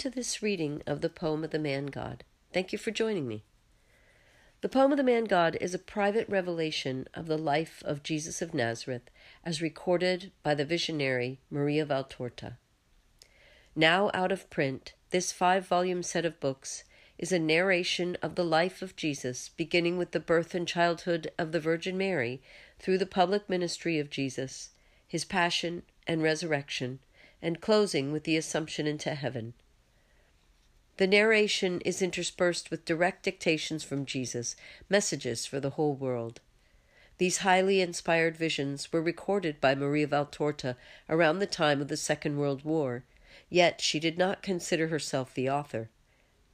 To this reading of the poem of the Man God. Thank you for joining me. The poem of the Man God is a private revelation of the life of Jesus of Nazareth as recorded by the visionary Maria Valtorta. Now out of print, this five volume set of books is a narration of the life of Jesus, beginning with the birth and childhood of the Virgin Mary through the public ministry of Jesus, his passion and resurrection and closing with the Assumption into heaven. The narration is interspersed with direct dictations from Jesus, messages for the whole world. These highly inspired visions were recorded by Maria Valtorta around the time of the Second World War, yet she did not consider herself the author.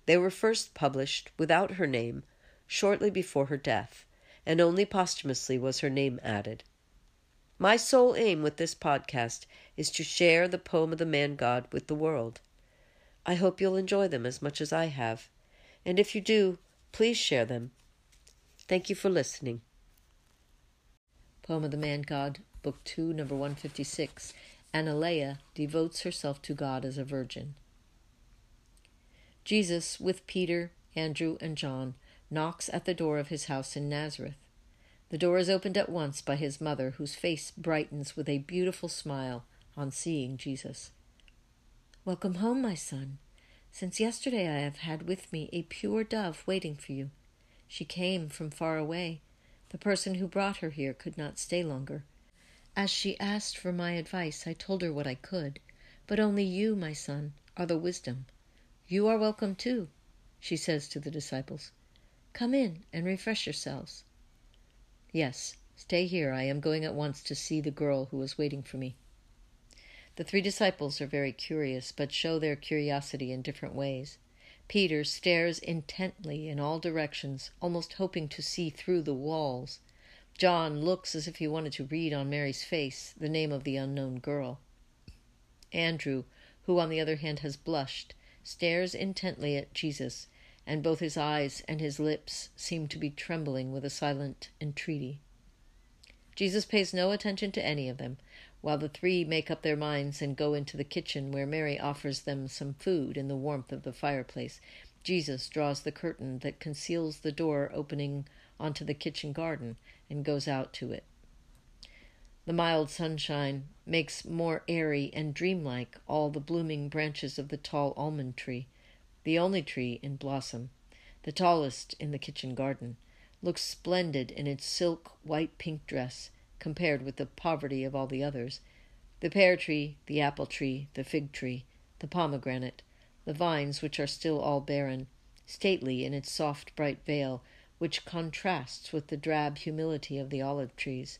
They were first published without her name shortly before her death, and only posthumously was her name added. My sole aim with this podcast is to share the poem of the man God with the world. I hope you'll enjoy them as much as I have, and if you do, please share them. Thank you for listening. Poem of the Man God, Book 2, number 156. Analeah devotes herself to God as a virgin. Jesus, with Peter, Andrew, and John, knocks at the door of his house in Nazareth. The door is opened at once by his mother, whose face brightens with a beautiful smile on seeing Jesus. Welcome home, my son. Since yesterday I have had with me a pure dove waiting for you. She came from far away. The person who brought her here could not stay longer. As she asked for my advice, I told her what I could. But only you, my son, are the wisdom. You are welcome too, she says to the disciples. Come in and refresh yourselves. Yes, stay here. I am going at once to see the girl who is waiting for me. The three disciples are very curious, but show their curiosity in different ways. Peter stares intently in all directions, almost hoping to see through the walls. John looks as if he wanted to read on Mary's face the name of the unknown girl. Andrew, who on the other hand has blushed, stares intently at Jesus and both his eyes and his lips seem to be trembling with a silent entreaty. Jesus pays no attention to any of them, while the three make up their minds and go into the kitchen where Mary offers them some food in the warmth of the fireplace. Jesus draws the curtain that conceals the door opening onto the kitchen garden and goes out to it. The mild sunshine makes more airy and dreamlike all the blooming branches of the tall almond tree the only tree in blossom, the tallest in the kitchen garden, looks splendid in its silk white pink dress compared with the poverty of all the others. The pear tree, the apple tree, the fig tree, the pomegranate, the vines which are still all barren, stately in its soft bright veil, which contrasts with the drab humility of the olive trees.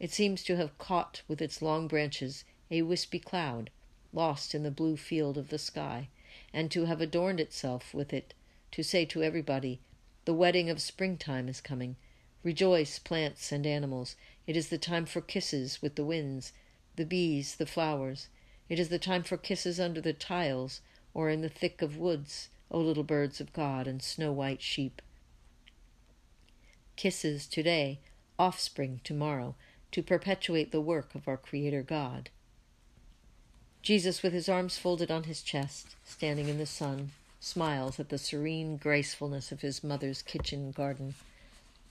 It seems to have caught with its long branches a wispy cloud, lost in the blue field of the sky and to have adorned itself with it, to say to everybody, The wedding of springtime is coming. Rejoice, plants and animals. It is the time for kisses with the winds, the bees, the flowers. It is the time for kisses under the tiles or in the thick of woods, O little birds of God and snow white sheep. Kisses today, offspring tomorrow, to perpetuate the work of our Creator God. Jesus, with his arms folded on his chest, standing in the sun, smiles at the serene gracefulness of his mother's kitchen garden,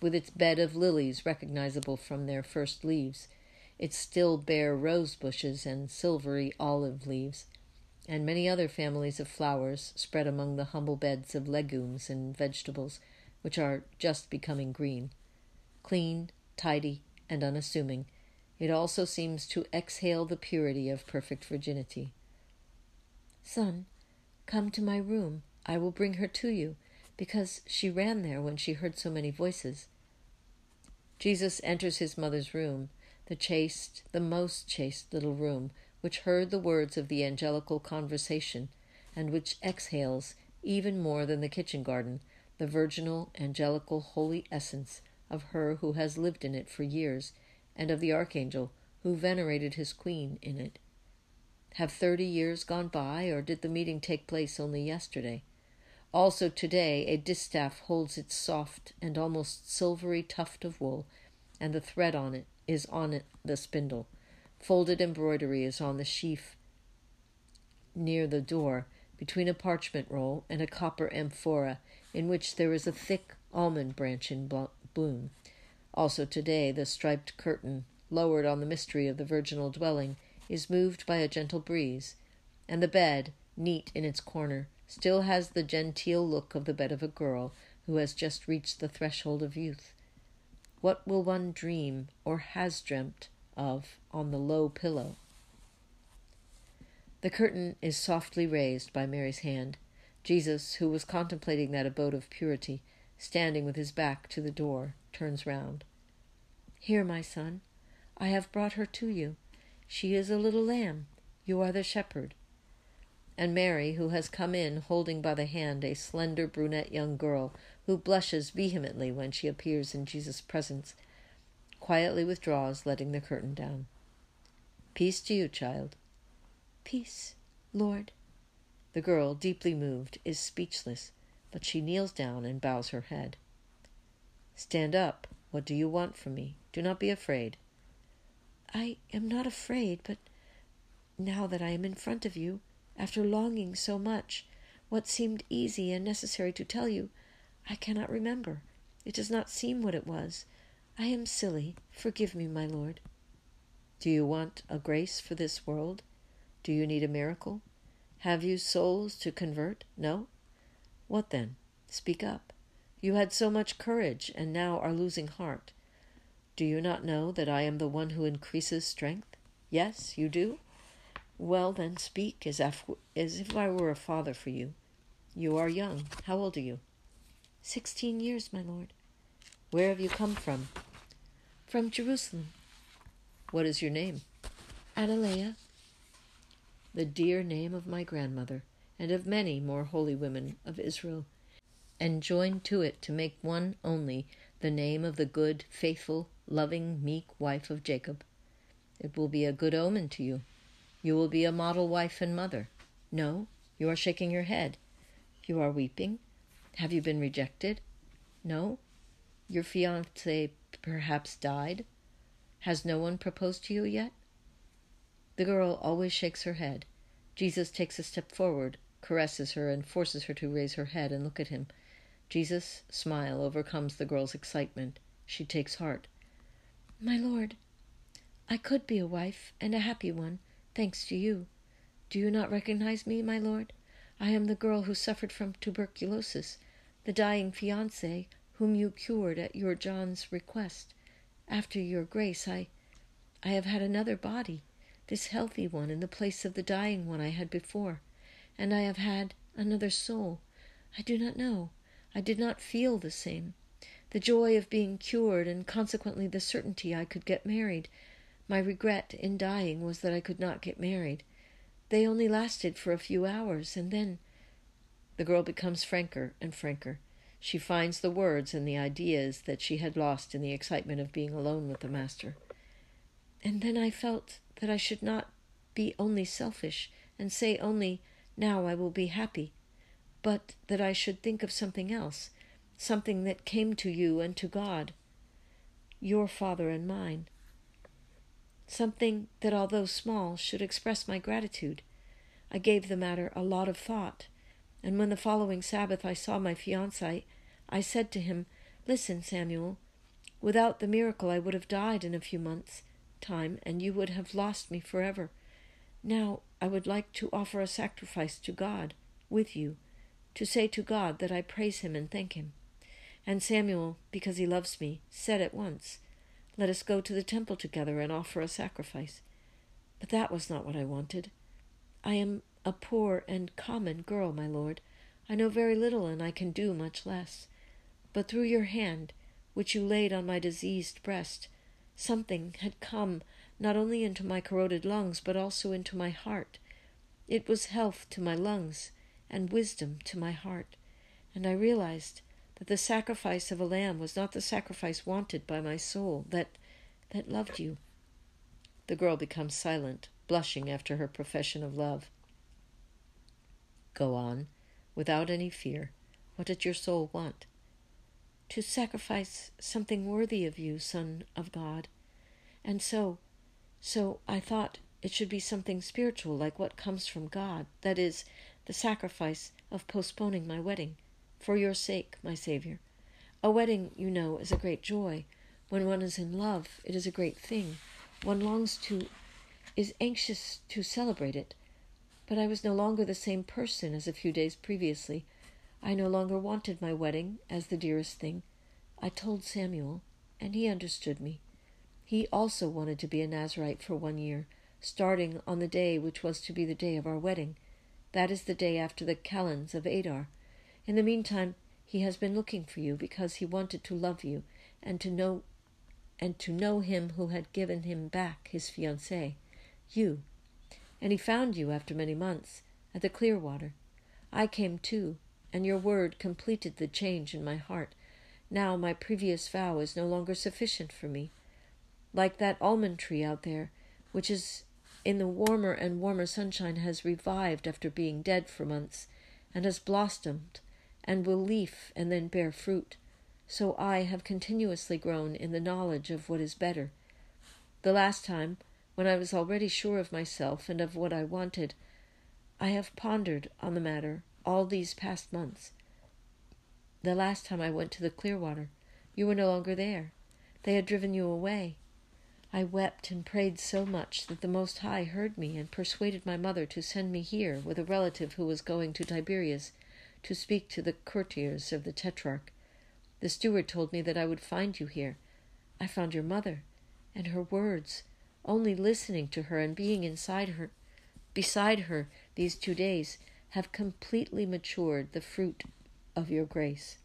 with its bed of lilies recognizable from their first leaves, its still bare rose bushes and silvery olive leaves, and many other families of flowers spread among the humble beds of legumes and vegetables which are just becoming green. Clean, tidy, and unassuming, it also seems to exhale the purity of perfect virginity. Son, come to my room. I will bring her to you, because she ran there when she heard so many voices. Jesus enters his mother's room, the chaste, the most chaste little room, which heard the words of the angelical conversation, and which exhales, even more than the kitchen garden, the virginal, angelical, holy essence of her who has lived in it for years and of the archangel who venerated his queen in it. Have thirty years gone by, or did the meeting take place only yesterday? Also today a distaff holds its soft and almost silvery tuft of wool, and the thread on it is on it the spindle. Folded embroidery is on the sheaf near the door, between a parchment roll and a copper amphora in which there is a thick almond branch in bloom. Also today, the striped curtain, lowered on the mystery of the virginal dwelling, is moved by a gentle breeze, and the bed, neat in its corner, still has the genteel look of the bed of a girl who has just reached the threshold of youth. What will one dream or has dreamt of on the low pillow? The curtain is softly raised by Mary's hand. Jesus, who was contemplating that abode of purity, standing with his back to the door, turns round. Here, my son, I have brought her to you. She is a little lamb. You are the shepherd. And Mary, who has come in holding by the hand a slender brunette young girl who blushes vehemently when she appears in Jesus' presence, quietly withdraws, letting the curtain down. Peace to you, child. Peace, Lord. The girl, deeply moved, is speechless, but she kneels down and bows her head. Stand up. What do you want from me? Do not be afraid. I am not afraid, but now that I am in front of you, after longing so much, what seemed easy and necessary to tell you, I cannot remember. It does not seem what it was. I am silly. Forgive me, my Lord. Do you want a grace for this world? Do you need a miracle? Have you souls to convert? No? What then? Speak up. You had so much courage and now are losing heart. Do you not know that I am the one who increases strength? Yes, you do? Well, then, speak as if, as if I were a father for you. You are young. How old are you? Sixteen years, my lord. Where have you come from? From Jerusalem. What is your name? Analeah. The dear name of my grandmother, and of many more holy women of Israel, and joined to it to make one only the name of the good, faithful, loving, meek wife of Jacob. It will be a good omen to you. You will be a model wife and mother. No, you are shaking your head. You are weeping. Have you been rejected? No. Your fiance perhaps died. Has no one proposed to you yet? The girl always shakes her head. Jesus takes a step forward, caresses her, and forces her to raise her head and look at him. Jesus' smile overcomes the girl's excitement. She takes heart. My lord, I could be a wife, and a happy one, thanks to you. Do you not recognize me, my lord? I am the girl who suffered from tuberculosis, the dying fiance whom you cured at your John's request. After your grace, I, I have had another body, this healthy one in the place of the dying one I had before, and I have had another soul. I do not know. I did not feel the same. The joy of being cured, and consequently the certainty I could get married. My regret in dying was that I could not get married. They only lasted for a few hours, and then. The girl becomes franker and franker. She finds the words and the ideas that she had lost in the excitement of being alone with the Master. And then I felt that I should not be only selfish and say only, Now I will be happy but that I should think of something else, something that came to you and to God, your Father and mine, something that, although small, should express my gratitude. I gave the matter a lot of thought, and when the following Sabbath I saw my fiancé, I said to him, Listen, Samuel, without the miracle I would have died in a few months' time, and you would have lost me forever. Now I would like to offer a sacrifice to God with you to say to God that I praise him and thank him. And Samuel, because he loves me, said at once, Let us go to the temple together and offer a sacrifice. But that was not what I wanted. I am a poor and common girl, my lord. I know very little, and I can do much less. But through your hand, which you laid on my diseased breast, something had come not only into my corroded lungs, but also into my heart. It was health to my lungs and wisdom to my heart, and I realized that the sacrifice of a lamb was not the sacrifice wanted by my soul that that loved you. The girl becomes silent, blushing after her profession of love. Go on, without any fear. What did your soul want? To sacrifice something worthy of you, Son of God. And so, so I thought it should be something spiritual, like what comes from God. That is, the sacrifice of postponing my wedding. For your sake, my Saviour. A wedding, you know, is a great joy. When one is in love, it is a great thing. One longs to, is anxious to celebrate it. But I was no longer the same person as a few days previously. I no longer wanted my wedding as the dearest thing. I told Samuel, and he understood me. He also wanted to be a Nazarite for one year, starting on the day which was to be the day of our wedding. That is the day after the calends of Adar. In the meantime, he has been looking for you because he wanted to love you and to know and to know him who had given him back his fiancée, you. And he found you after many months at the Clearwater. I came too, and your word completed the change in my heart. Now my previous vow is no longer sufficient for me. Like that almond tree out there, which is in the warmer and warmer sunshine has revived after being dead for months, and has blossomed, and will leaf and then bear fruit, so I have continuously grown in the knowledge of what is better. The last time, when I was already sure of myself and of what I wanted, I have pondered on the matter all these past months. The last time I went to the Clearwater, you were no longer there. They had driven you away. I wept and prayed so much that the Most High heard me and persuaded my mother to send me here with a relative who was going to Tiberias to speak to the courtiers of the Tetrarch. The steward told me that I would find you here. I found your mother, and her words, only listening to her and being inside her, beside her these two days, have completely matured the fruit of your grace.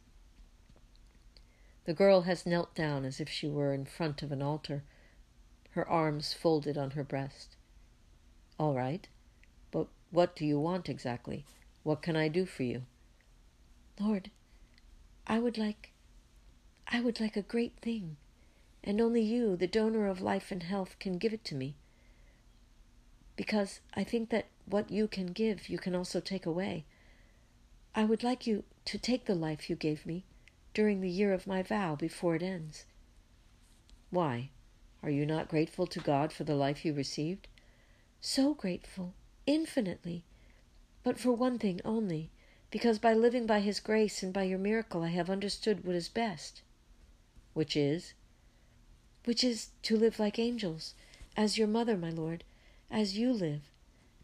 The girl has knelt down as if she were in front of an altar, her arms folded on her breast. All right, but what do you want exactly? What can I do for you? Lord, I would like, I would like a great thing, and only you, the donor of life and health, can give it to me. Because I think that what you can give, you can also take away. I would like you to take the life you gave me during the year of my vow before it ends. Why? Are you not grateful to God for the life you received? So grateful, infinitely. But for one thing only, because by living by His grace and by your miracle I have understood what is best. Which is? Which is to live like angels, as your mother, my Lord, as you live,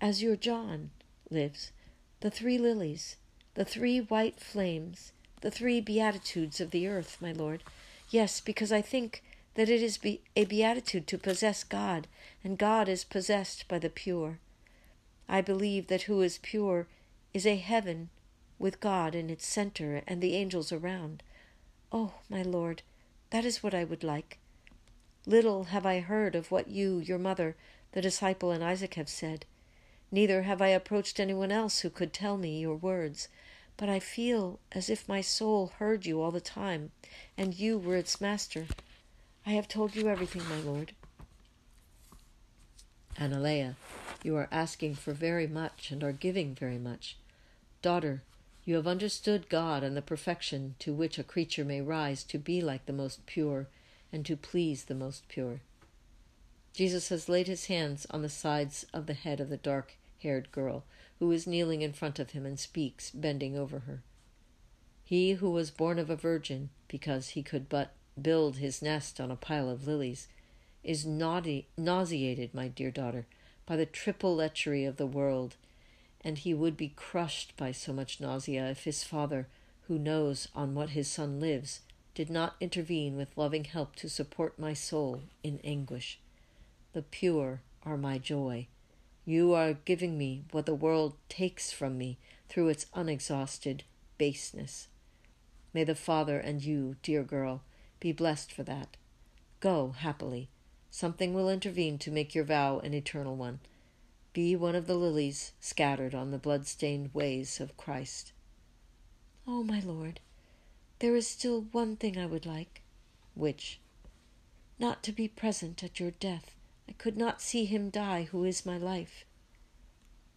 as your John lives, the three lilies, the three white flames, the three beatitudes of the earth, my Lord. Yes, because I think that it is be- a beatitude to possess God, and God is possessed by the pure. I believe that who is pure is a heaven with God in its center and the angels around. Oh, my Lord, that is what I would like. Little have I heard of what you, your mother, the disciple, and Isaac have said. Neither have I approached anyone else who could tell me your words but I feel as if my soul heard you all the time, and you were its master. I have told you everything, my lord. Analeah, you are asking for very much and are giving very much. Daughter, you have understood God and the perfection to which a creature may rise to be like the most pure and to please the most pure. Jesus has laid his hands on the sides of the head of the dark haired girl who is kneeling in front of him and speaks, bending over her. He who was born of a virgin, because he could but build his nest on a pile of lilies, is naughty, nauseated, my dear daughter, by the triple lechery of the world, and he would be crushed by so much nausea if his father, who knows on what his son lives, did not intervene with loving help to support my soul in anguish. The pure are my joy, you are giving me what the world takes from me through its unexhausted baseness. May the Father and you, dear girl, be blessed for that. Go happily. Something will intervene to make your vow an eternal one. Be one of the lilies scattered on the blood-stained ways of Christ. Oh, my Lord, there is still one thing I would like. Which? Not to be present at your death I could not see him die who is my life.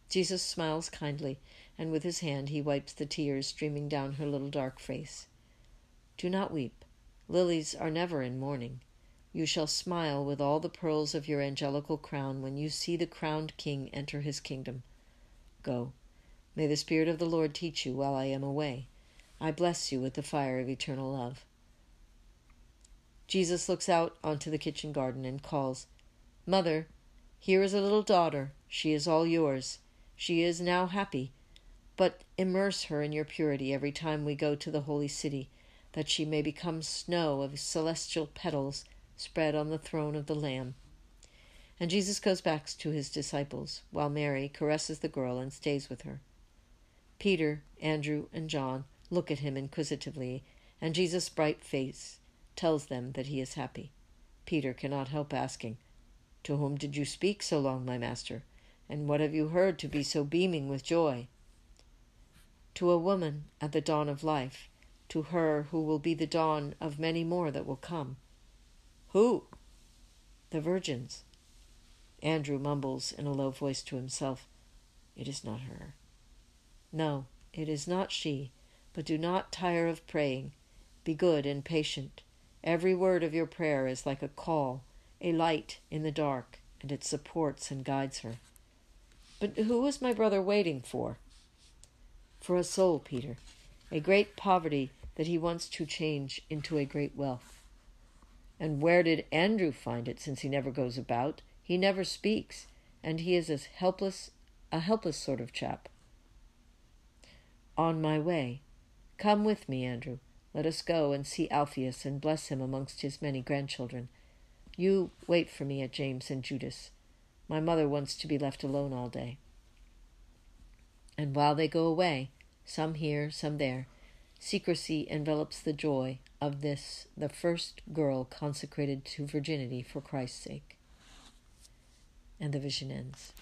Jesus smiles kindly, and with his hand he wipes the tears streaming down her little dark face. Do not weep. Lilies are never in mourning. You shall smile with all the pearls of your angelical crown when you see the crowned king enter his kingdom. Go. May the Spirit of the Lord teach you while I am away. I bless you with the fire of eternal love. Jesus looks out onto the kitchen garden and calls, Mother, here is a little daughter. She is all yours. She is now happy. But immerse her in your purity every time we go to the holy city, that she may become snow of celestial petals spread on the throne of the Lamb. And Jesus goes back to his disciples, while Mary caresses the girl and stays with her. Peter, Andrew, and John look at him inquisitively, and Jesus' bright face tells them that he is happy. Peter cannot help asking, To whom did you speak so long, my master? And what have you heard to be so beaming with joy? To a woman at the dawn of life, to her who will be the dawn of many more that will come. Who? The virgins. Andrew mumbles in a low voice to himself, It is not her. No, it is not she, but do not tire of praying. Be good and patient. Every word of your prayer is like a call, a light in the dark, and it supports and guides her. But who is my brother waiting for? For a soul, Peter, a great poverty that he wants to change into a great wealth. And where did Andrew find it, since he never goes about? He never speaks, and he is as helpless, a helpless sort of chap. On my way. Come with me, Andrew. Let us go and see Alpheus and bless him amongst his many grandchildren. You wait for me at James and Judas. My mother wants to be left alone all day. And while they go away, some here, some there, secrecy envelops the joy of this, the first girl consecrated to virginity for Christ's sake. And the vision ends.